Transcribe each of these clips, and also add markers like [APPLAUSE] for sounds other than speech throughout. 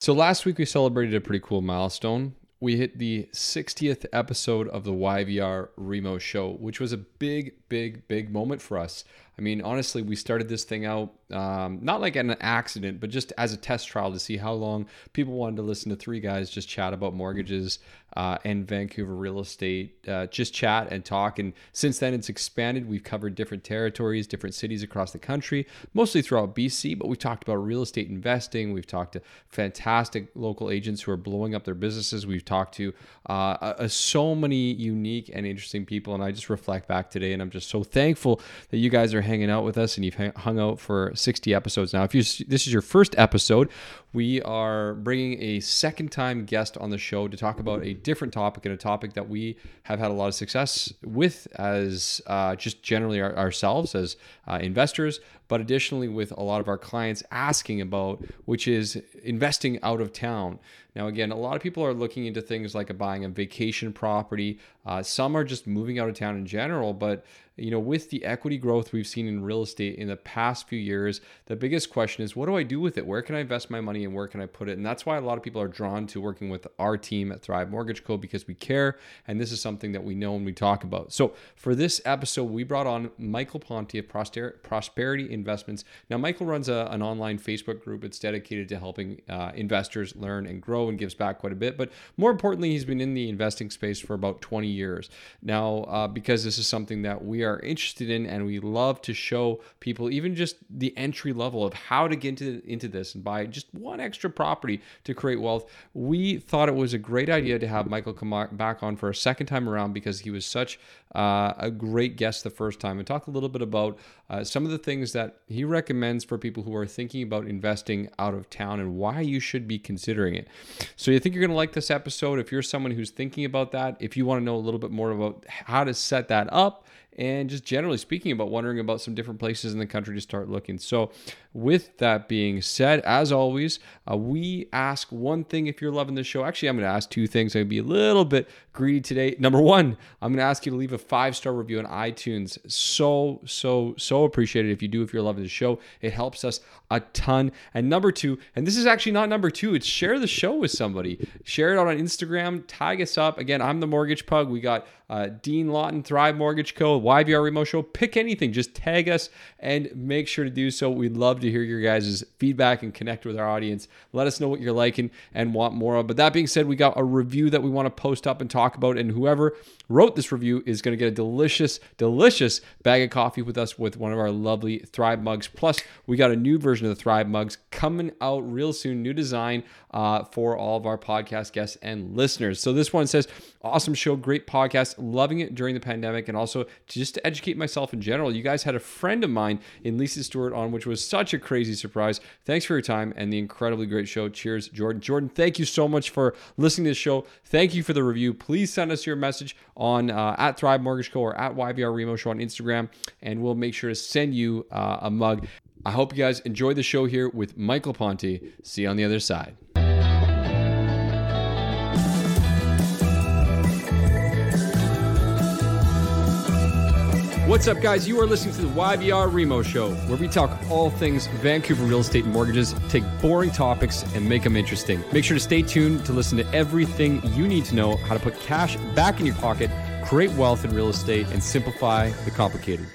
So last week we celebrated a pretty cool milestone. We hit the 60th episode of the YVR Remo show, which was a big, big, big moment for us. I mean, honestly, we started this thing out um, not like an accident, but just as a test trial to see how long people wanted to listen to three guys just chat about mortgages uh, and Vancouver real estate, uh, just chat and talk. And since then, it's expanded. We've covered different territories, different cities across the country, mostly throughout BC, but we've talked about real estate investing. We've talked to fantastic local agents who are blowing up their businesses. We've talked to uh, so many unique and interesting people. And I just reflect back today, and I'm just so thankful that you guys are hanging out with us and you've hung out for 60 episodes now. If you this is your first episode, we are bringing a second time guest on the show to talk about a different topic and a topic that we have had a lot of success with as uh, just generally our, ourselves as uh, investors, but additionally with a lot of our clients asking about, which is investing out of town. Now, again, a lot of people are looking into things like buying a vacation property. Uh, some are just moving out of town in general, but you know, with the equity growth we've seen in real estate in the past few years, the biggest question is what do I do with it? Where can I invest my money and where can I put it? And that's why a lot of people are drawn to working with our team at Thrive Mortgage Co. because we care and this is something that we know and we talk about. So for this episode, we brought on Michael Ponte of Prosperity Investments. Now, Michael runs a, an online Facebook group. It's dedicated to helping uh, investors learn and grow and gives back quite a bit. But more importantly, he's been in the investing space for about 20 years now uh, because this is something that we are are interested in and we love to show people even just the entry level of how to get into, into this and buy just one extra property to create wealth we thought it was a great idea to have michael come back on for a second time around because he was such uh, a great guest the first time and talk a little bit about uh, some of the things that he recommends for people who are thinking about investing out of town and why you should be considering it. So, you think you're going to like this episode? If you're someone who's thinking about that, if you want to know a little bit more about how to set that up, and just generally speaking about wondering about some different places in the country to start looking. So, with that being said, as always, uh, we ask one thing if you're loving the show. Actually, I'm going to ask two things. I'm going to be a little bit greedy today. Number one, I'm going to ask you to leave a five star review on iTunes. So, so, so appreciated if you do, if you're loving the show. It helps us a ton. And number two, and this is actually not number two, it's share the show with somebody. Share it out on Instagram, tag us up. Again, I'm the Mortgage Pug. We got uh, Dean Lawton, Thrive Mortgage Co., YVR Remo Show. Pick anything, just tag us and make sure to do so. We'd love to hear your guys' feedback and connect with our audience. Let us know what you're liking and want more of. But that being said, we got a review that we want to post up and talk about. And whoever wrote this review is going to get a delicious, delicious bag of coffee with us with one of our lovely Thrive mugs. Plus, we got a new version of the Thrive mugs coming out real soon, new design uh, for all of our podcast guests and listeners. So this one says, awesome show, great podcast, loving it during the pandemic, and also just to educate myself in general. You guys had a friend of mine in Lisa Stewart on, which was such a crazy surprise. Thanks for your time and the incredibly great show. Cheers, Jordan. Jordan, thank you so much for listening to the show. Thank you for the review. Please send us your message on uh, at Thrive Mortgage Co. or at YVR Remo Show on Instagram, and we'll make sure to send you uh, a mug. I hope you guys enjoy the show here with Michael Ponte. See you on the other side. What's up, guys? You are listening to the YVR Remo Show, where we talk all things Vancouver real estate and mortgages, take boring topics, and make them interesting. Make sure to stay tuned to listen to everything you need to know how to put cash back in your pocket, create wealth in real estate, and simplify the complicated.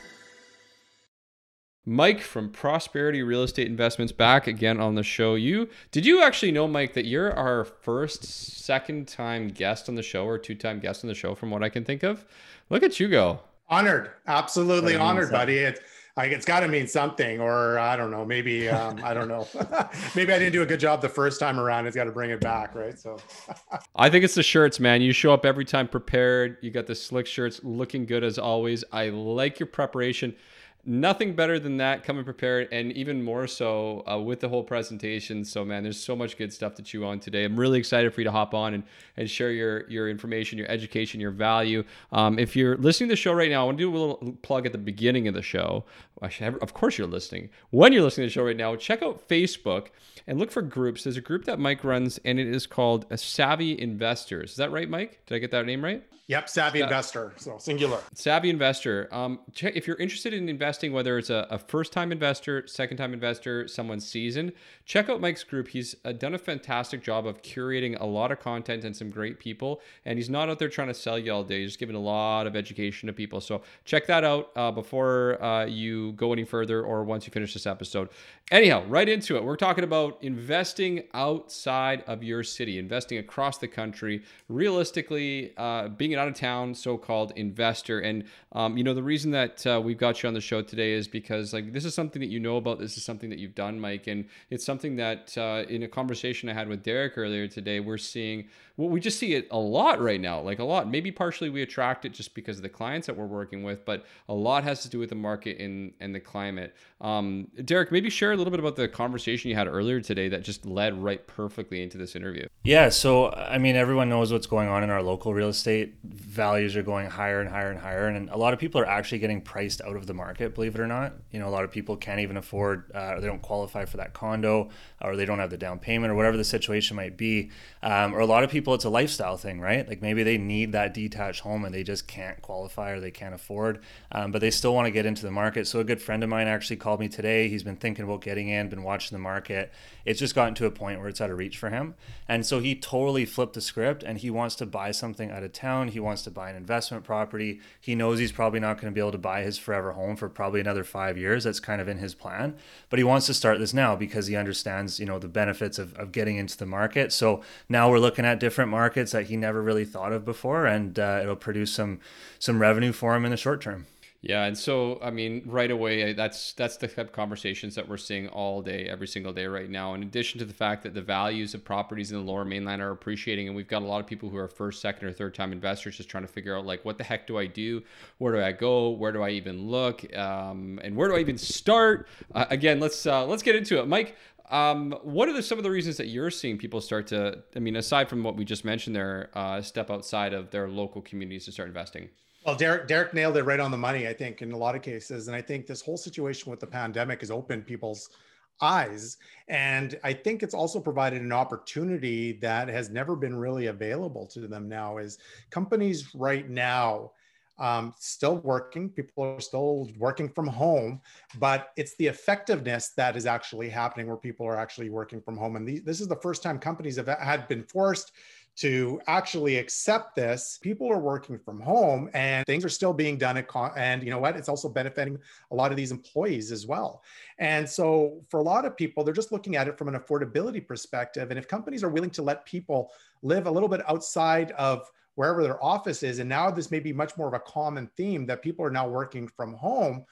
Mike from Prosperity Real Estate Investments back again on the show. You did you actually know, Mike, that you're our first second time guest on the show or two time guest on the show from what I can think of? Look at you go. Honored, absolutely honored, buddy. It's like it's got to mean something, or I don't know. Maybe um, I don't know. [LAUGHS] maybe I didn't do a good job the first time around. It's got to bring it back, right? So, [LAUGHS] I think it's the shirts, man. You show up every time prepared. You got the slick shirts, looking good as always. I like your preparation nothing better than that coming prepared and even more so uh, with the whole presentation. So man there's so much good stuff to chew on today. I'm really excited for you to hop on and, and share your your information your education your value. Um, if you're listening to the show right now i want to do a little plug at the beginning of the show. Of course you're listening. When you're listening to the show right now check out facebook and look for groups. There's a group that mike runs and it is called savvy investors. Is that right mike? Did i get that name right Yep, savvy investor. So singular. Savvy investor. Um, check if you're interested in investing whether it's a, a first time investor, second time investor, someone seasoned, check out Mike's group. He's uh, done a fantastic job of curating a lot of content and some great people. And he's not out there trying to sell you all day. He's giving a lot of education to people. So check that out uh, before uh, you go any further or once you finish this episode. Anyhow, right into it. We're talking about investing outside of your city, investing across the country, realistically, uh, being an out of town so called investor. And, um, you know, the reason that uh, we've got you on the show today is because, like, this is something that you know about. This is something that you've done, Mike. And it's something that, uh, in a conversation I had with Derek earlier today, we're seeing well, we just see it a lot right now, like a lot. Maybe partially we attract it just because of the clients that we're working with, but a lot has to do with the market and, and the climate. Um, Derek, maybe share a little bit about the conversation you had earlier today that just led right perfectly into this interview. Yeah. So, I mean, everyone knows what's going on in our local real estate. Values are going higher and higher and higher. And a lot of people are actually getting priced out of the market, believe it or not. You know, a lot of people can't even afford, uh, they don't qualify for that condo or they don't have the down payment or whatever the situation might be. Um, or a lot of people, it's a lifestyle thing, right? Like maybe they need that detached home and they just can't qualify or they can't afford, um, but they still want to get into the market. So a good friend of mine actually called me today. He's been thinking about getting in, been watching the market. It's just gotten to a point where it's out of reach for him. And so he totally flipped the script and he wants to buy something out of town. He wants to buy an investment property. He knows he's probably not going to be able to buy his forever home for probably another five years. That's kind of in his plan. But he wants to start this now because he understands, you know, the benefits of, of getting into the market. So now we're looking at different markets that he never really thought of before, and uh, it'll produce some some revenue for him in the short term. Yeah, and so I mean, right away, that's that's the type of conversations that we're seeing all day, every single day right now. In addition to the fact that the values of properties in the Lower Mainland are appreciating, and we've got a lot of people who are first, second, or third time investors just trying to figure out like, what the heck do I do? Where do I go? Where do I even look? Um, and where do I even start? Uh, again, let's uh, let's get into it, Mike. Um, what are the, some of the reasons that you're seeing people start to? I mean, aside from what we just mentioned, there, uh, step outside of their local communities to start investing. Well, Derek, Derek nailed it right on the money, I think, in a lot of cases. And I think this whole situation with the pandemic has opened people's eyes. And I think it's also provided an opportunity that has never been really available to them now is companies right now um, still working. People are still working from home, but it's the effectiveness that is actually happening where people are actually working from home. And this is the first time companies have had been forced to actually accept this. People are working from home and things are still being done. At con- and you know what? It's also benefiting a lot of these employees as well. And so for a lot of people, they're just looking at it from an affordability perspective. And if companies are willing to let people live a little bit outside of wherever their office is. And now this may be much more of a common theme that people are now working from home.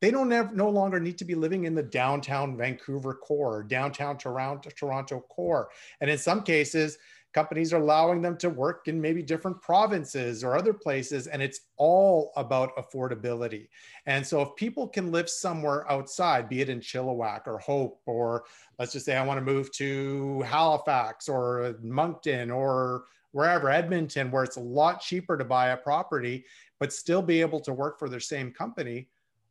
They don't have, no longer need to be living in the downtown Vancouver core, downtown Toronto, Toronto core. And in some cases, companies are allowing them to work in maybe different provinces or other places and it's all about affordability. And so if people can live somewhere outside be it in chilliwack or hope or let's just say i want to move to halifax or moncton or wherever, Edmonton, where it's a lot cheaper to buy a property, but still be able to work for their same company,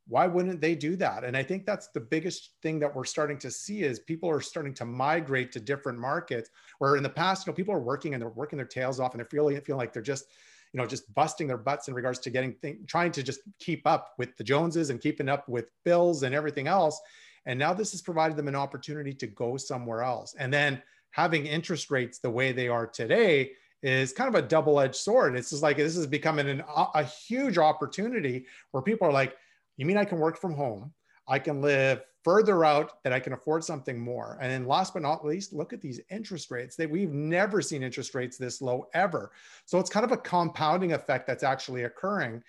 why wouldn't they do that? And I think that's the biggest thing that we're starting to see is people are starting to migrate to different markets where in the past, you know, people are working and they're working their tails off and they're feeling, feeling like they're just, you know, just busting their butts in regards to getting things, trying to just keep up with the Joneses and keeping up with bills and everything else. And now this has provided them an opportunity to go somewhere else. And then having interest rates the way they are today, is kind of a double-edged sword. It's just like this is becoming an, a huge opportunity where people are like, "You mean I can work from home? I can live further out that I can afford something more." And then last but not least, look at these interest rates. That we've never seen interest rates this low ever. So it's kind of a compounding effect that's actually occurring.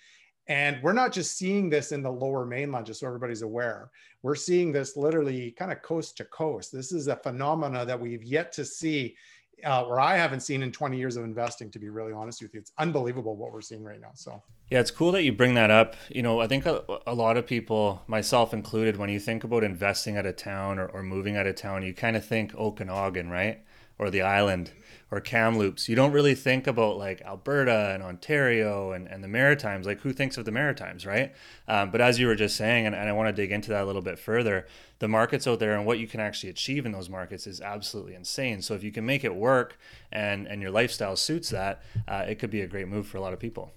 And we're not just seeing this in the lower mainland, just so everybody's aware. We're seeing this literally kind of coast to coast. This is a phenomena that we've yet to see uh, or I haven't seen in 20 years of investing, to be really honest with you. It's unbelievable what we're seeing right now. So, yeah, it's cool that you bring that up. You know, I think a, a lot of people, myself included, when you think about investing out of town or, or moving out of town, you kind of think Okanagan, right? Or the island or Kamloops. You don't really think about like Alberta and Ontario and, and the Maritimes. Like, who thinks of the Maritimes, right? Um, but as you were just saying, and, and I want to dig into that a little bit further, the markets out there and what you can actually achieve in those markets is absolutely insane. So if you can make it work and, and your lifestyle suits that, uh, it could be a great move for a lot of people.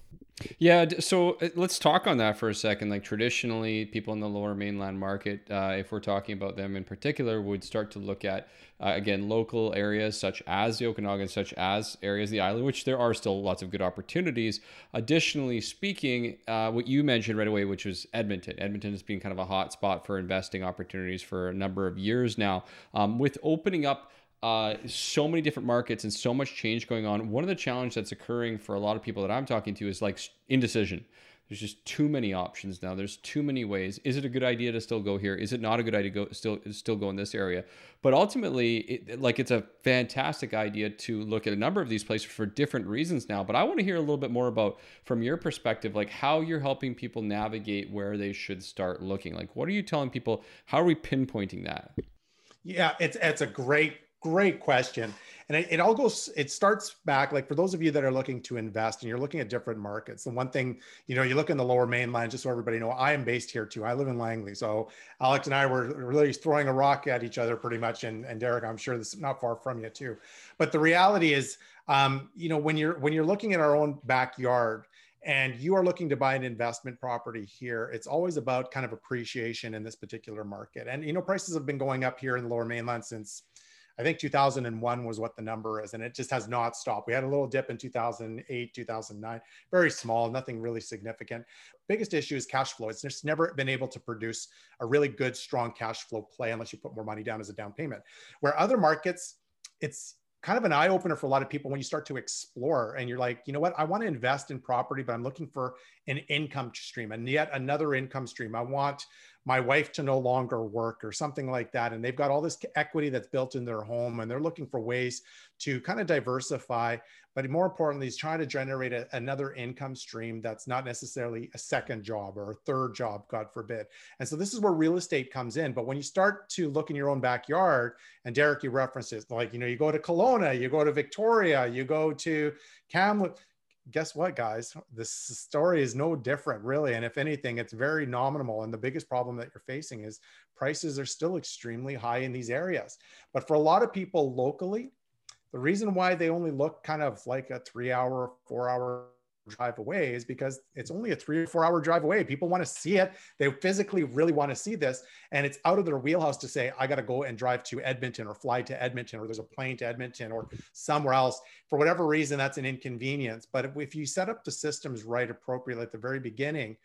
Yeah, so uh, let's talk on that for a second. Like traditionally, people in the lower mainland market, uh, if we're talking about them in particular, would start to look at uh, again local areas such as the Okanagan, such as areas of the island, which there are still lots of good opportunities. Additionally, speaking, uh, what you mentioned right away, which was Edmonton. Edmonton has been kind of a hot spot for investing opportunities for a number of years now. Um, with opening up uh, so many different markets and so much change going on. One of the challenges that's occurring for a lot of people that I'm talking to is like indecision. There's just too many options now. There's too many ways. Is it a good idea to still go here? Is it not a good idea to go still still go in this area? But ultimately, it, like it's a fantastic idea to look at a number of these places for different reasons now. But I want to hear a little bit more about from your perspective, like how you're helping people navigate where they should start looking. Like, what are you telling people? How are we pinpointing that? Yeah, it's it's a great great question. And it, it, all goes it starts back like for those of you that are looking to invest and you're looking at different markets the one thing you know you look in the lower mainland just so everybody know i am based here too. I live in langley. So alex and i were really throwing a rock at each other pretty much. And, and derek i'm sure this is not far from you too. But the reality is um, you know when you're when you're looking at our own backyard and you are looking to buy an investment property here, it's always about kind of appreciation in this particular market. And you know, prices have been going up here in the lower mainland since I think 2001 was what the number is, and it just has not stopped. We had a little dip in 2008, 2009, very small, nothing really significant. Biggest issue is cash flow. It's just never been able to produce a really good, strong cash flow play unless you put more money down as a down payment. Where other markets, it's kind of an eye opener for a lot of people when you start to explore and you're like, you know what, I want to invest in property, but I'm looking for an income stream and yet another income stream. I want my wife to no longer work or something like that. And they've got all this equity that's built in their home and they're looking for ways to kind of diversify. But more importantly, is trying to generate a, another income stream that's not necessarily a second job or a third job, God forbid. And so this is where real estate comes in. But when you start to look in your own backyard, and Derek, you references like, you know, you go to Kelowna, you go to Victoria, you go to Kamloops guess what, guys? This story is no different, really. And if anything, it's very nominal. And the biggest problem that you're facing is prices are still extremely high in these areas. But for a lot of people locally, the reason why they only look kind of like a three hour, four hour drive away is because it's only a three or four hour drive away. People want to see it. They physically really want to see this. And it's out of their wheelhouse to say, I got to go and drive to Edmonton or fly to Edmonton or there's a plane to Edmonton or somewhere else. For whatever reason, that's an inconvenience. But if you set up the systems right appropriately at the very beginning,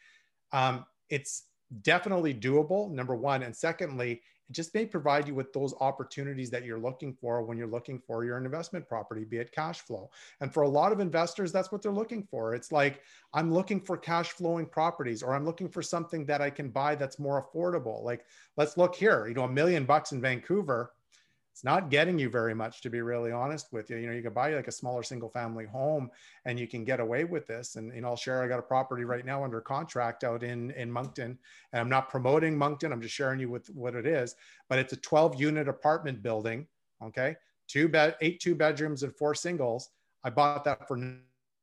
um, it's definitely doable, number one. And secondly, it just may provide you with those opportunities that you're looking for when you're looking for your investment property, be it cash flow. And for a lot of investors, that's what they're looking for. It's like, I'm looking for cash flowing properties, or I'm looking for something that I can buy that's more affordable. Like, let's look here, you know, a million bucks in Vancouver it's not getting you very much to be really honest with you. You know you can buy like a smaller single family home and you can get away with this. And you know i'll share i got a property right now under contract out in in moncton. And i'm not promoting moncton i'm just sharing you with what it is. But it's a 12 unit apartment building okay? Two bed eight two bedrooms and four singles. I bought that for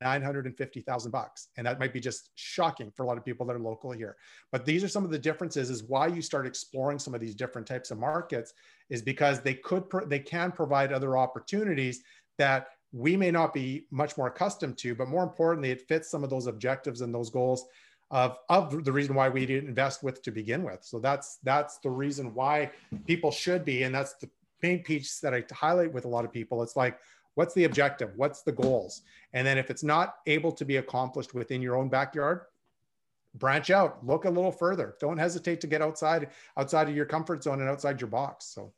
950,000 bucks. And that might be just shocking for a lot of people that are local here. But these are some of the differences is why you start exploring some of these different types of markets is because they could, they can provide other opportunities that we may not be much more accustomed to, but more importantly, it fits some of those objectives and those goals of, of the reason why we didn't invest with to begin with. So that's, that's the reason why people should be. And that's the main piece that I highlight with a lot of people. It's like, What's the objective? What's the goals? And then if it's not able to be accomplished within your own backyard, branch out, look a little further. Don't hesitate to get outside outside of your comfort zone and outside your box. So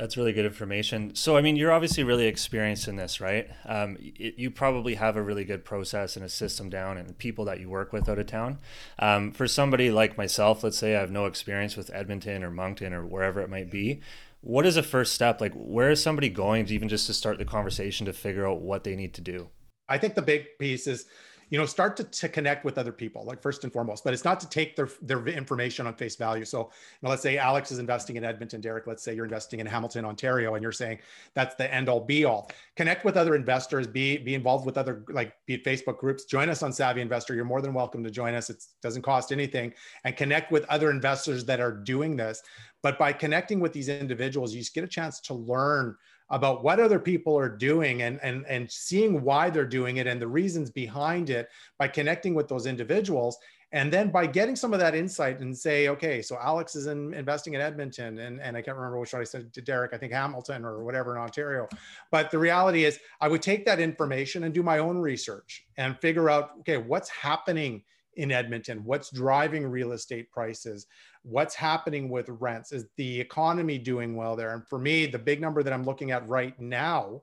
that's really good information. So, I mean, you're obviously really experienced in this, right? Um, it, you probably have a really good process and a system down and people that you work with out of town. Um, for somebody like myself, let's say I have no experience with Edmonton or Moncton or wherever it might be, what is a first step? Like, where is somebody going to even just to start the conversation to figure out what they need to do? I think the big piece is you know start to, to connect with other people like first and foremost but it's not to take their their information on face value. So you know, let's say alex is investing in edmonton derek let's say you're investing in hamilton ontario and you're saying that's the end all be all. Connect with other investors be be involved with other like be it facebook groups. Join us on savvy investor. You're more than welcome to join us. It doesn't cost anything. And connect with other investors that are doing this. But by connecting with these individuals you get a chance to learn about what other people are doing and, and, and seeing why they're doing it and the reasons behind it by connecting with those individuals. And then by getting some of that insight and say, okay, so Alex is in, investing in Edmonton, and, and I can't remember which one I said to Derek, I think Hamilton or whatever in Ontario. But the reality is, I would take that information and do my own research and figure out, okay, what's happening in Edmonton? What's driving real estate prices? What's happening with rents? Is the economy doing well there? And for me, the big number that I'm looking at right now,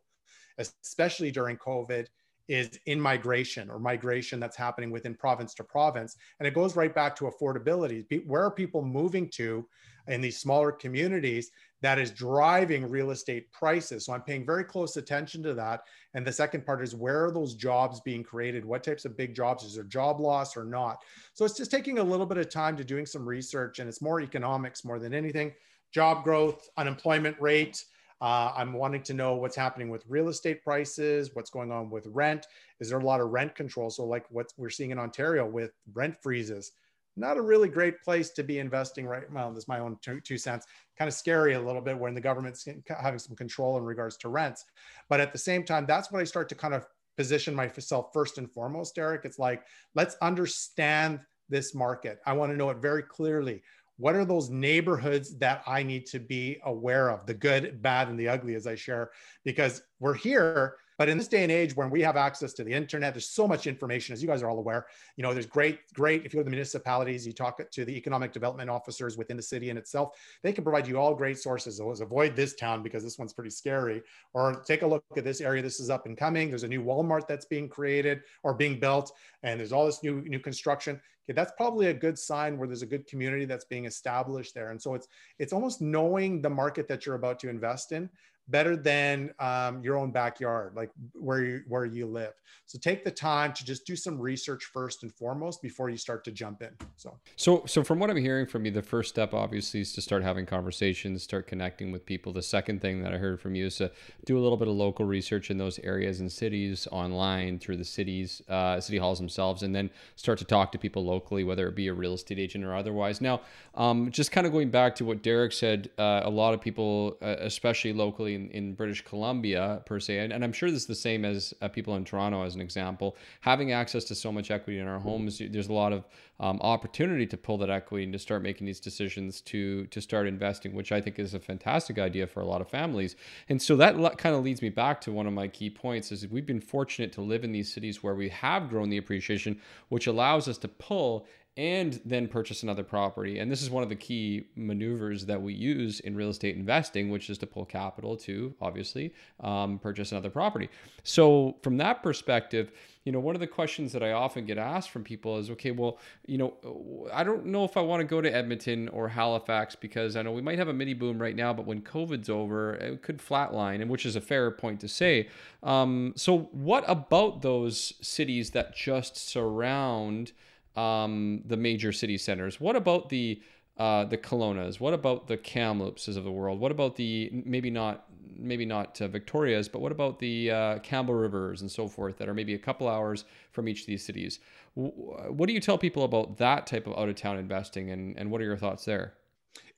especially during COVID, is in migration or migration that's happening within province to province. And it goes right back to affordability. Where are people moving to in these smaller communities that is driving real estate prices? So I'm paying very close attention to that. And the second part is where are those jobs being created? What types of big jobs? Is there job loss or not? So it's just taking a little bit of time to doing some research and it's more economics more than anything. Job growth, unemployment rate, uh, I'm wanting to know what's happening with real estate prices, what's going on with rent. Is there a lot of rent control? So, like what we're seeing in Ontario with rent freezes, not a really great place to be investing right now. This is my own two, two, cents. Kind of scary a little bit when the government's having some control in regards to rents. But at the same time, that's what I start to kind of position myself first and foremost, Derek. It's like, let's understand this market. I want to know it very clearly what are those neighborhoods that I need to be aware of, the good, bad, and the ugly, as I share, because we're here. But in this day and age, when we have access to the internet, there's so much information, as you guys are all aware. You know, there's great, great. If you go to the municipalities, you talk to the economic development officers within the city in itself, they can provide you all great sources. Always avoid this town because this one's pretty scary. Or take a look at this area. This is up and coming. There's a new Walmart that's being created or being built, and there's all this new new construction okay, that's probably a good sign where there's a good community that's being established there. And so it's it's almost knowing the market that you're about to invest in better than um, your own backyard, like where you where you live. So take the time to just do some research first and foremost before you start to jump in. So so so from what I'm hearing from you, the first step obviously is to start having conversations, start connecting with people. The second thing that I heard from you is to do a little bit of local research in those areas and cities online through the cities, uh, city halls themselves, and then start to talk to people locally, whether it be a real estate agent or otherwise. Now, um, just kind of going back to what Derek said, uh, a lot of people, uh, especially locally in, in British Columbia per se, and, and I'm sure this is the same as uh, people in Toronto as an example, having access to so much equity in our homes, there's a lot of um, opportunity to pull that equity and to start making these decisions to to start investing, which I think is a fantastic idea for a lot of families. And so that kind of leads me back to one of my key points: is we've been fortunate to live in these cities where we have grown the appreciation, which allows us to pull and then purchase another property. And this is one of the key maneuvers that we use in real estate investing, which is to pull capital to obviously um, purchase another property. So, from that perspective, you know, one of the questions that I often get asked from people is, okay, well, you know, I don't know if I want to go to Edmonton or Halifax because I know we might have a mini boom right now, but when COVID's over, it could flatline, and which is a fair point to say. Um, so, what about those cities that just surround? Um, the major city centers. What about the uh, the Kelownas? What about the Kamloopses of the world? What about the maybe not maybe not uh, Victoria's, but what about the uh, Campbell Rivers and so forth that are maybe a couple hours from each of these cities? What do you tell people about that type of out of town investing, and and what are your thoughts there?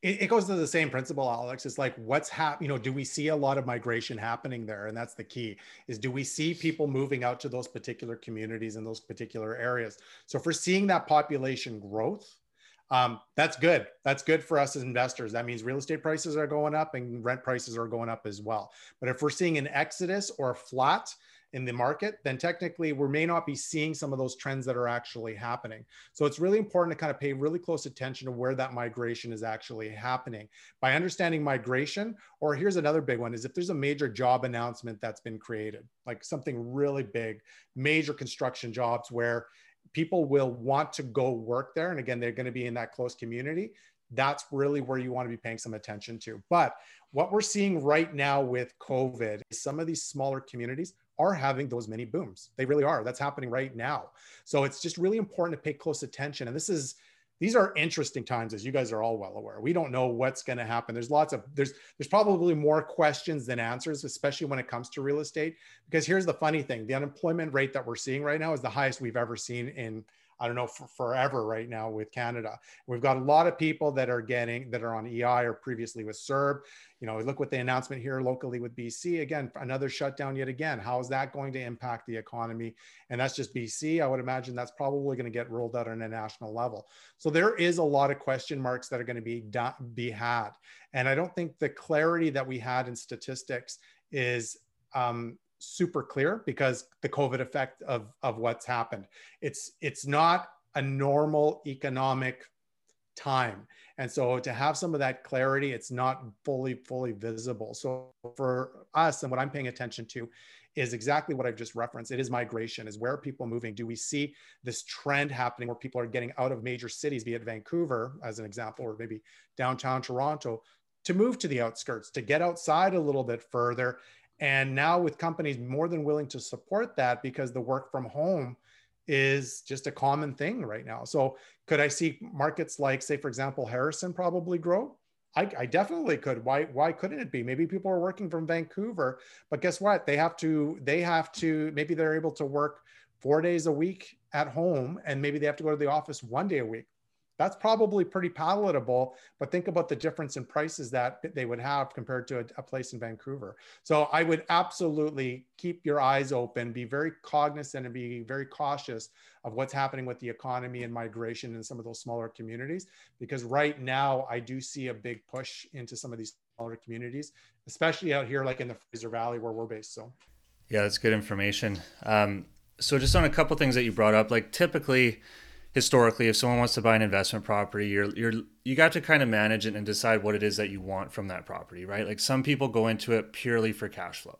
It, it, goes to the same principle alex. It's like what's hap- you know do we see a lot of migration happening there? And that's the key is do we see people moving out to those particular communities in those particular areas? So if we're seeing that population growth um, that's good. That's good for us as investors. That means real estate prices are going up and rent prices are going up as well. But if we're seeing an exodus or a flat in the market, then technically we may not be seeing some of those trends that are actually happening. So it's really important to kind of pay really close attention to where that migration is actually happening. By understanding migration, or here's another big one is if there's a major job announcement that's been created, like something really big, major construction jobs where people will want to go work there. And again, they're going to be in that close community. That's really where you want to be paying some attention to. But what we're seeing right now with COVID, is some of these smaller communities are having those mini booms. They really are. That's happening right now. So it's just really important to pay close attention. And this is these are interesting times as you guys are all well aware we don't know what's going to happen there's lots of there's there's probably more questions than answers especially when it comes to real estate because here's the funny thing the unemployment rate that we're seeing right now is the highest we've ever seen in I don't know for forever right now with Canada. We've got a lot of people that are getting that are on EI or previously with CERB. You know, look what the announcement here locally with BC again, another shutdown yet again. How is that going to impact the economy? And that's just BC. I would imagine that's probably going to get rolled out on a national level. So there is a lot of question marks that are going to be be had, and I don't think the clarity that we had in statistics is um, super clear because the COVID effect of, of what's happened. It's it's not a normal economic time. And so to have some of that clarity, it's not fully, fully visible. So for us, and what I'm paying attention to is exactly what I've just referenced. It is migration, is where people moving? Do we see this trend happening where people are getting out of major cities, be it Vancouver as an example, or maybe downtown Toronto, to move to the outskirts, to get outside a little bit further and now with companies more than willing to support that because the work from home is just a common thing right now. So could I see markets like, say, for example, Harrison probably grow? I, I, definitely could. Why why couldn't it be? Maybe people are working from Vancouver, but guess what? They have to they have to maybe they're able to work four days a week at home and maybe they have to go to the office one day a week that's probably pretty palatable. But think about the difference in prices that they would have compared to a, a, place in Vancouver. So I would absolutely keep your eyes open, be very cognizant, and be very cautious of what's happening with the economy and migration in some of those smaller communities. Because right now, I do see a big push into some of these smaller communities, especially out here, like in the Fraser Valley where we're based. So, yeah, that's good information. Um, so, just on a couple things that you brought up, like typically historically if someone wants to buy an investment property you're you're you got to kind of manage it and decide what it is that you want from that property right? Like some people go into it purely for cash flow.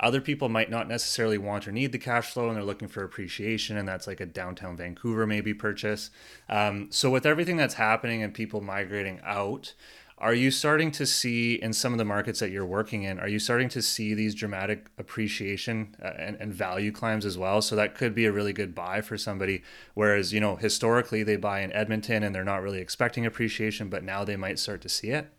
Other people might not necessarily want or need the cash flow and they're looking for appreciation and that's like a downtown vancouver maybe purchase. Um, so with everything that's happening and people migrating out are you starting to see in some of the markets that you're working in, are you starting to see these dramatic appreciation uh, and, and value climbs as well? So that could be a really good buy for somebody. Whereas, you know, historically they buy in Edmonton and they're not really expecting appreciation, but now they might start to see it.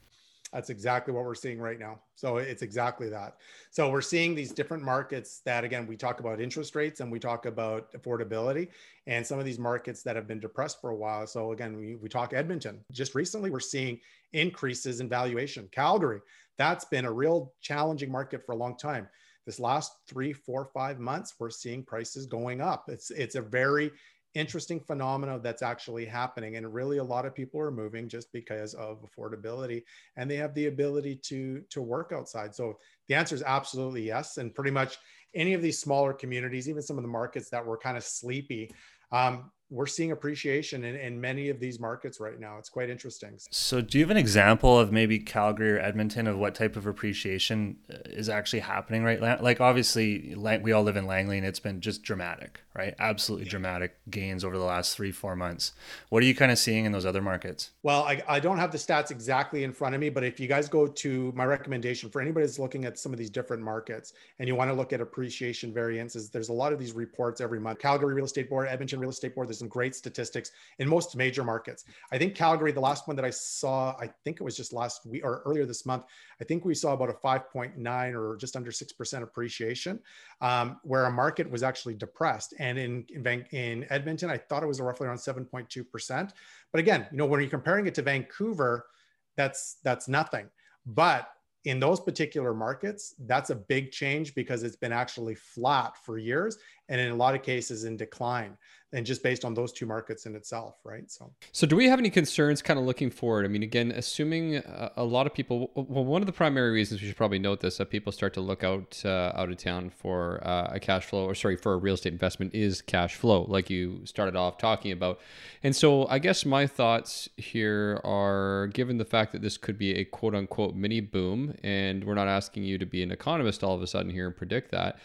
That's exactly what we're seeing right now. So it's exactly that. So we're seeing these different markets that, again, we talk about interest rates and we talk about affordability and some of these markets that have been depressed for a while. So again, we, we talk Edmonton. Just recently, we're seeing increases in valuation. Calgary, that's been a real challenging market for a long time. This last three, four, five months, we're seeing prices going up. It's it's a very interesting phenomena that's actually happening and really a lot of people are moving just because of affordability and they have the ability to to work outside. So the answer is absolutely yes and pretty much any of these smaller communities even some of the markets that were kind of sleepy um, we're seeing appreciation in, in many of these markets right now. It's quite interesting. So, do you have an example of maybe Calgary or Edmonton of what type of appreciation uh, is actually happening right now? Like, obviously, we all live in Langley and it's been just dramatic, right? Absolutely yeah. dramatic gains over the last three, four months. What are you kind of seeing in those other markets? Well, I, I don't have the stats exactly in front of me, but if you guys go to my recommendation for anybody that's looking at some of these different markets and you want to look at appreciation variances, there's a lot of these reports every month. Calgary Real Estate Board, Edmonton Real Estate Board, there's some great statistics in most major markets. I think Calgary, the last one that I saw, I think it was just last week or earlier this month, I think we saw about a 5.9 or just under 6% appreciation, um, where a market was actually depressed. And in, in, in Edmonton, I thought it was roughly around 7.2%. But again, you know, when you're comparing it to Vancouver, that's that's nothing. But in those particular markets, that's a big change because it's been actually flat for years and in a lot of cases in decline and just based on those two markets in itself right? So. So do we have any concerns kind of looking forward? I mean again assuming a, a lot of people well one of the primary reasons we should probably note this that people start to look out uh, out of town for uh, a cash flow or sorry for a real estate investment is cash flow like you started off talking about. And so i guess my thoughts here are given the fact that this could be a quote unquote mini boom and we're not asking you to be an economist all of a sudden here and predict that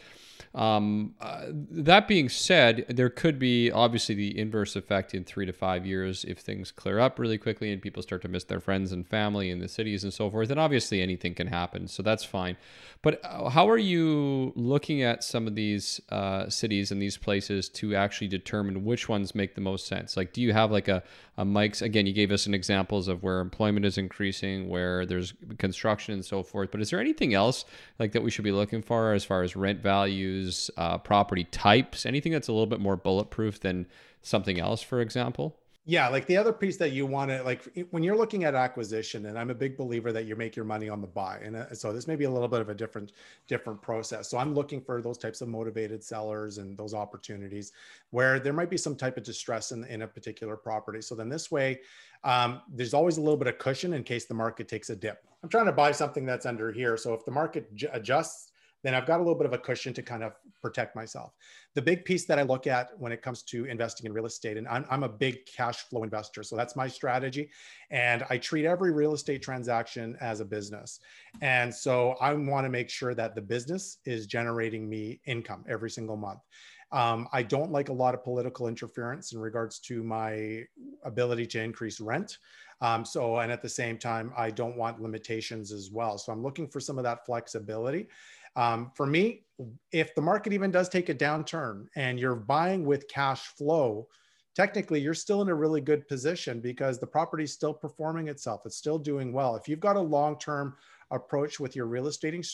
um, uh, that being said, there could be obviously the inverse effect in three to five years if things clear up really quickly and people start to miss their friends and family in the cities and so forth. And obviously, anything can happen, so that's fine. But uh, how are you looking at some of these uh, cities and these places to actually determine which ones make the most sense? Like, do you have like a, a Mike's? Again, you gave us some examples of where employment is increasing, where there's construction and so forth. But is there anything else like that we should be looking for as far as rent values? uh, property types? Anything that's a little bit more bulletproof than something else, for example? Yeah, like the other piece that you want to like when you're looking at acquisition, and I'm a big believer that you make your money on the buy, and uh, so this may be a little bit of a different different process. So I'm looking for those types of motivated sellers and those opportunities where there might be some type of distress in in a particular property. So then this way, um, there's always a little bit of cushion in case the market takes a dip. I'm trying to buy something that's under here, so if the market adjusts then I've got a little bit of a cushion to kind of protect myself. The big piece that I look at when it comes to investing in real estate, and I'm, I'm a big cash flow investor, so that's my strategy. And I treat every real estate transaction as a business. And so I want to make sure that the business is generating me income every single month. Um, I don't like a lot of political interference in regards to my ability to increase rent. Um, so, and at the same time, I don't want limitations as well. So, I'm looking for some of that flexibility. Um, for me, if the market even does take a downturn and you're buying with cash flow, technically you're still in a really good position because the property is still performing itself. It's still doing well. If you've got a long-term approach with your real estate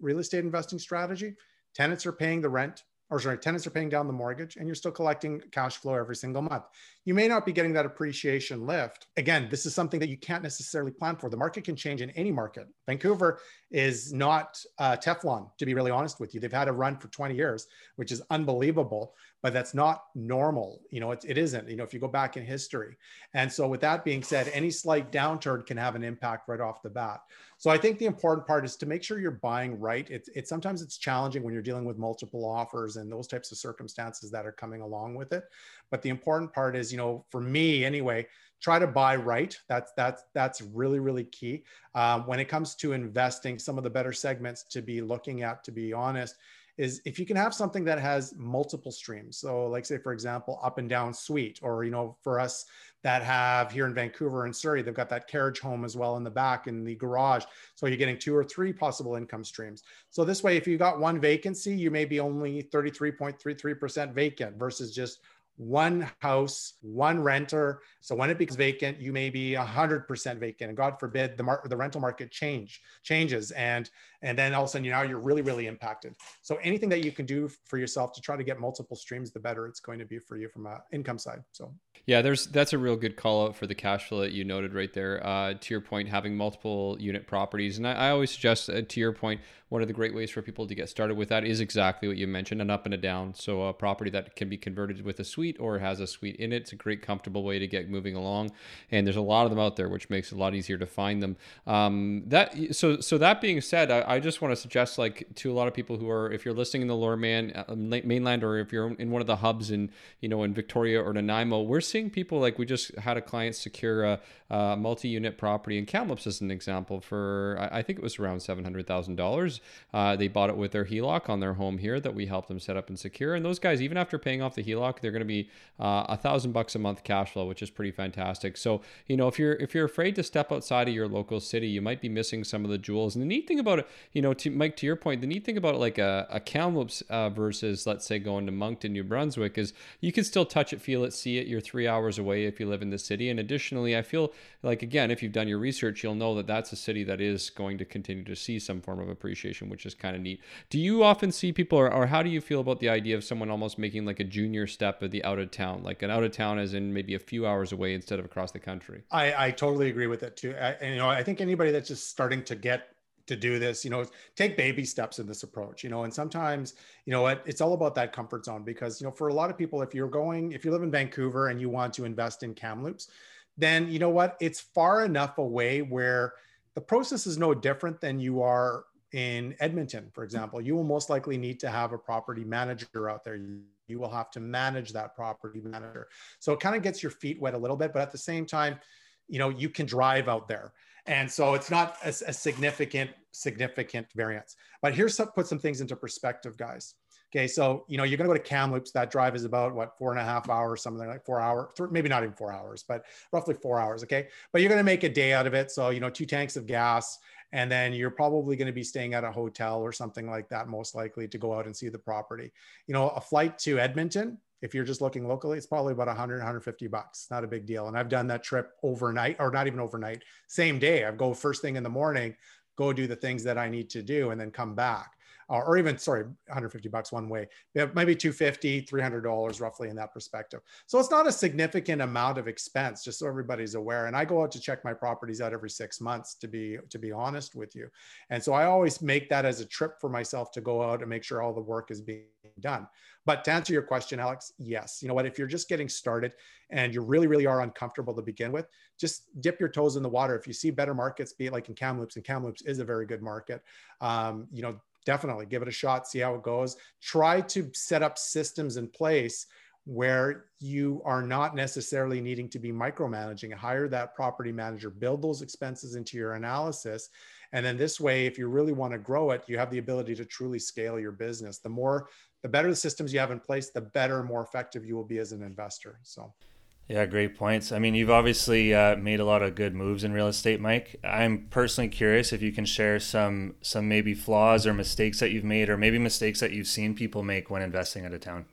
real estate investing strategy, tenants are paying the rent, or sorry, tenants are paying down the mortgage and you're still collecting cash flow every single month. You may not be getting that appreciation lift. Again, this is something that you can't necessarily plan for. The market can change in any market. Vancouver is not uh, Teflon, to be really honest with you. They've had a run for 20 years, which is unbelievable, but that's not normal. You know, it, it isn't, you know, if you go back in history. And so, with that being said, any slight downturn can have an impact right off the bat. So I think the important part is to make sure you're buying right. It's, sometimes it's challenging when you're dealing with multiple offers and those types of circumstances that are coming along with it. But the important part is, you know, for me anyway, try to buy right. That's that's that's really really key. Um, when it comes to investing, some of the better segments to be looking at, to be honest, is if you can have something that has multiple streams. So, like say for example, up and down suite, or you know, for us that have here in Vancouver and Surrey, they've got that carriage home as well in the back in the garage. So you're getting two or three possible income streams. So this way, if you got one vacancy, you may be only 33.33% vacant versus just one house, one renter. So when it becomes vacant, you may be 100% vacant. And God forbid the, mar- the rental market change changes. And, and then all of a sudden, you know, you're really, really impacted. So anything that you can do for yourself to try to get multiple streams, the better it's going to be for you from an income side. So yeah, there's that's a real good call out for the cash flow that you noted right there. Uh, to your point, having multiple unit properties. And I, I always suggest, uh, to your point, one of the great ways for people to get started with that is exactly what you mentioned an up and a down. So, a property that can be converted with a suite or has a suite in it. It's a great, comfortable way to get moving along. And there's a lot of them out there, which makes it a lot easier to find them. Um, that so so that being said, I, I, just want to suggest like to a lot of people who are if you're listening in the Lower Man uh, mainland or if you're in one of the hubs in you know in Victoria or Nanaimo, we're seeing people like we just had a client secure a, a multi-unit property in Kamloops as an example for I, I think it was around seven hundred thousand dollars. Uh, they bought it with their HELOC on their home here that we helped them set up and secure. And those guys, even after paying off the HELOC, they're going to be uh, a thousand bucks a month cash flow, which is pretty fantastic. So you know, if you're if you're afraid to step outside of your local city, you might be missing some of the jewels. And the neat thing about it, you know, to Mike, to your point, the neat thing about like a, a Kamloops uh, versus let's say going to Moncton, New Brunswick, is you can still touch it, feel it, see it. You're three hours away if you live in the city. And additionally, I feel like again, if you've done your research, you'll know that that's a city that is going to continue to see some form of appreciation, which is kind of neat. Do you often see people, or, or how do you feel about the idea of someone almost making like a junior step of the out of town, like an out of town as in maybe a few hours away instead of across the country? I, I totally agree with it too. I, and, you know, I think anybody that's just starting to get to do this you know take baby steps in this approach you know and sometimes you know it's all about that comfort zone because you know for a lot of people if you're going if you live in vancouver and you want to invest in kamloops then you know what it's far enough away where the process is no different than you are in Edmonton, for example, you will most likely need to have a property manager out there. You, will have to manage that property manager. So it kind of gets your feet wet a little bit, but at the same time, you know, you can drive out there. And so it's not a, a significant, significant variance. But here's some, put some things into perspective, guys. Okay, so you know you're gonna go to Kamloops. That drive is about what four and a half hours, something like four hours, maybe not even four hours, but roughly four hours. Okay, but you're gonna make a day out of it. So you know two tanks of gas, and then you're probably going to be staying at a hotel or something like that most likely to go out and see the property you know a flight to edmonton if you're just looking locally it's probably about 100 150 bucks not a big deal. And i've done that trip overnight or not even overnight same day. I go first thing in the morning go do the things that i need to do and then come back. Or, or even sorry 150 bucks one way. Maybe 250 300 dollars roughly in that perspective. So it's not a significant amount of expense just so everybody's aware. And i go out to check my properties out every six months to be to be honest with you. And so i always make that as a trip for myself to go out and make sure all the work is being done but to answer your question alex yes you know what if you're just getting started and you really really are uncomfortable to begin with just dip your toes in the water if you see better markets be it like in kamloops and kamloops is a very good market um, you know definitely give it a shot, see how it goes. Try to set up systems in place where you are not necessarily needing to be micromanaging. Hire that property manager, build those expenses into your analysis. And then this way, if you really want to grow it, you have the ability to truly scale your business. The more, the better the systems you have in place, the better, more effective you will be as an investor. So, yeah, great points. I mean, you've obviously uh, made a lot of good moves in real estate, Mike. I'm personally curious if you can share some some maybe flaws or mistakes that you've made, or maybe mistakes that you've seen people make when investing out of town.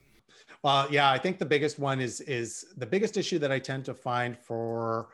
Well, yeah, I think the biggest one is is the biggest issue that I tend to find for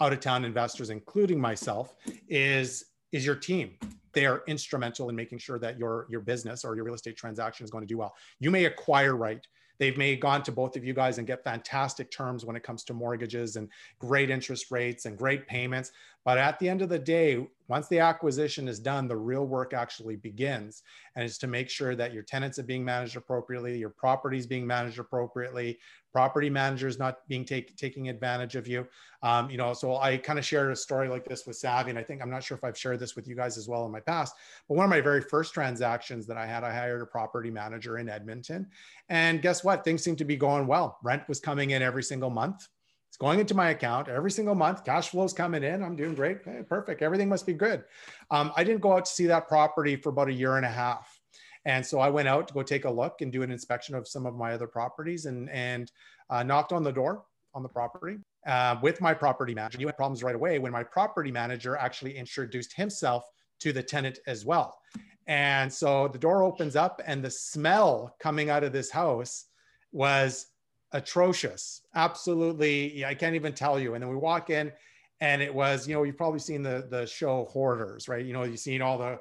out of town investors, including myself, is is your team. They are instrumental in making sure that your your business or your real estate transaction is going to do well. You may acquire right They've may gone to both of you guys and get fantastic terms when it comes to mortgages and great interest rates and great payments. But at the end of the day, once the acquisition is done, the real work actually begins. And it's to make sure that your tenants are being managed appropriately, your property is being managed appropriately, property managers not being take, taking advantage of you. Um, you know, so I kind of shared a story like this with Savvy, and I think I'm not sure if I've shared this with you guys as well in my past. But one of my very first transactions that I had, I hired a property manager in Edmonton, and guess what? Things seemed to be going well. Rent was coming in every single month. It's going into my account every single month. Cash flow's coming in. I'm doing great. Hey, perfect. Everything must be good. Um, I didn't go out to see that property for about a year and a half. And so I went out to go take a look and do an inspection of some of my other properties and, and uh, knocked on the door on the property uh, with my property manager. You had problems right away when my property manager actually introduced himself to the tenant as well. And so the door opens up and the smell coming out of this house was atrocious. Absolutely. I can't even tell you. And then we walk in and it was, you know, you've probably seen the the show Hoarders, right? You know, you've seen all the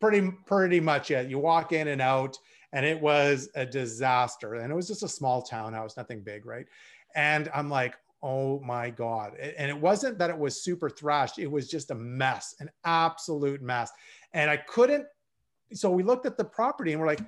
pretty pretty much it. You walk in and out and it was a disaster. And it was just a small townhouse, nothing big, right? And I'm like, oh my God. And it wasn't that it was super thrashed, it was just a mess, an absolute mess. And I couldn't, so we looked at the property and we're like,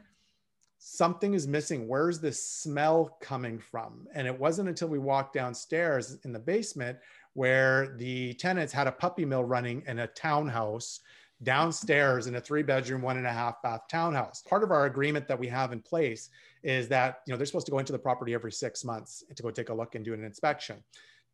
something is missing. Where's this smell coming from? And it wasn't until we walked downstairs in the basement where the tenants had a puppy mill running in a townhouse downstairs in a three bedroom, one and a half bath townhouse. Part of our agreement that we have in place is that, you know, they're supposed to go into the property every six months to go take a look and do an inspection.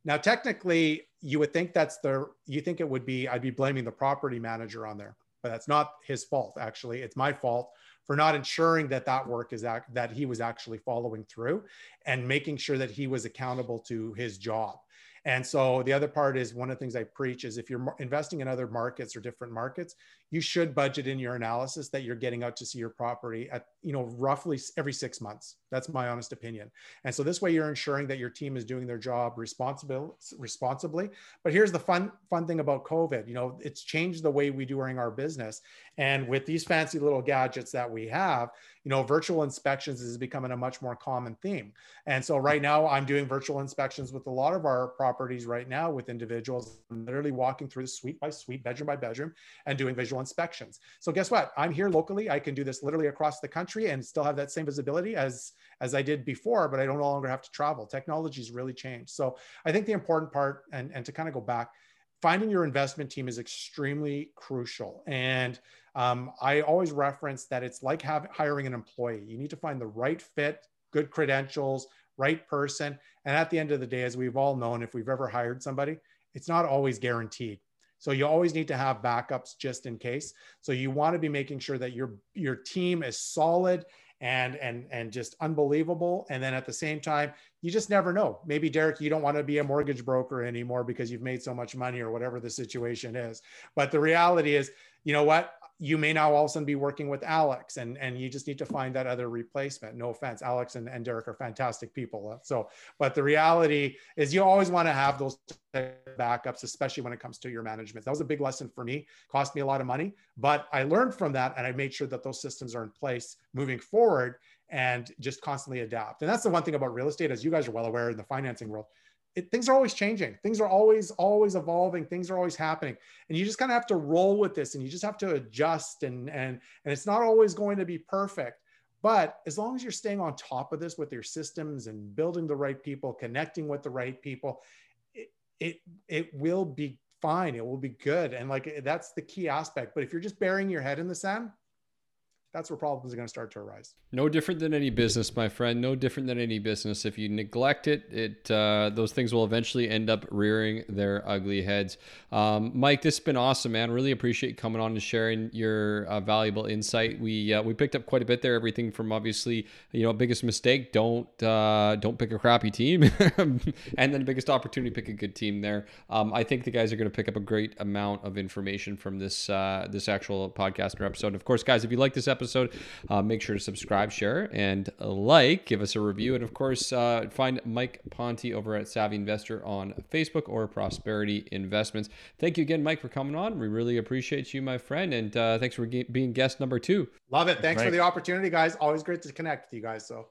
Now, technically, you would think that's the, you think it would be, I'd be blaming the property manager on there, but that's not his fault. Actually, it's my fault for not ensuring that that work is act, that he was actually following through and making sure that he was accountable to his job. And so the other part is one of the things I preach is if you're investing in other markets or different markets, you should budget in your analysis that you're getting out to see your property at, you know, roughly every six months. That's my honest opinion. And so this way you're ensuring that your team is doing their job responsible, responsibly. But here's the fun, fun thing about COVID, you know, it's changed the way we doing our business. And with these fancy little gadgets that we have, you know, virtual inspections is becoming a much more common theme. And so right now I'm doing virtual inspections with a lot of our properties right now with individuals I'm literally walking through the suite by suite, bedroom by bedroom, and doing visual inspections. So guess what? I'm here locally. I can do this literally across the country and still have that same visibility as as I did before, but I don't no longer have to travel. Technology's really changed. So I think the important part, and, and to kind of go back, finding your investment team is extremely crucial. And um, I always reference that it's like hiring an employee. You need to find the right fit, good credentials, right person. And at the end of the day, as we've all known, if we've ever hired somebody, it's not always guaranteed. So you always need to have backups just in case. So you want to be making sure that your your team is solid and and and just unbelievable. And then at the same time you just never know. Maybe derek you don't want to be a mortgage broker anymore because you've made so much money or whatever the situation is. But the reality is you know what you may now all of a sudden be working with Alex and, and you just need to find that other replacement. No offense, Alex and, and Derek are fantastic people. Uh, so, but the reality is you always want to have those backups, especially when it comes to your management. That was a big lesson for me, cost me a lot of money, but I learned from that and I made sure that those systems are in place moving forward and just constantly adapt. And that's the one thing about real estate, as you guys are well aware in the financing world, it, things are always changing. Things are always, always evolving. Things are always happening. And you just kind of have to roll with this and you just have to adjust and, and, and it's not always going to be perfect. But as long as you're staying on top of this with your systems and building the right people, connecting with the right people, it, it, it will be fine. It will be good. And like, that's the key aspect. But if you're just burying your head in the sand, that's where problems are going to start to arise. No different than any business, my friend. No different than any business. If you neglect it, it uh, those things will eventually end up rearing their ugly heads. Um, Mike, this has been awesome, man. Really appreciate coming on and sharing your uh, valuable insight. We uh, we picked up quite a bit there. Everything from obviously, you know, biggest mistake, don't uh, don't pick a crappy team, [LAUGHS] and then biggest opportunity, pick a good team. There, um, I think the guys are going to pick up a great amount of information from this uh, this actual podcast or episode. Of course, guys, if you like this episode episode. Uh, make sure to subscribe, share, and like. Give us a review. And of course, uh, find Mike Ponte over at Savvy Investor on Facebook or Prosperity Investments. Thank you again, Mike, for coming on. We really appreciate you, my friend. And uh, thanks for ge- being guest number two. Love it. Thanks right. for the opportunity, guys. Always great to connect with you guys. So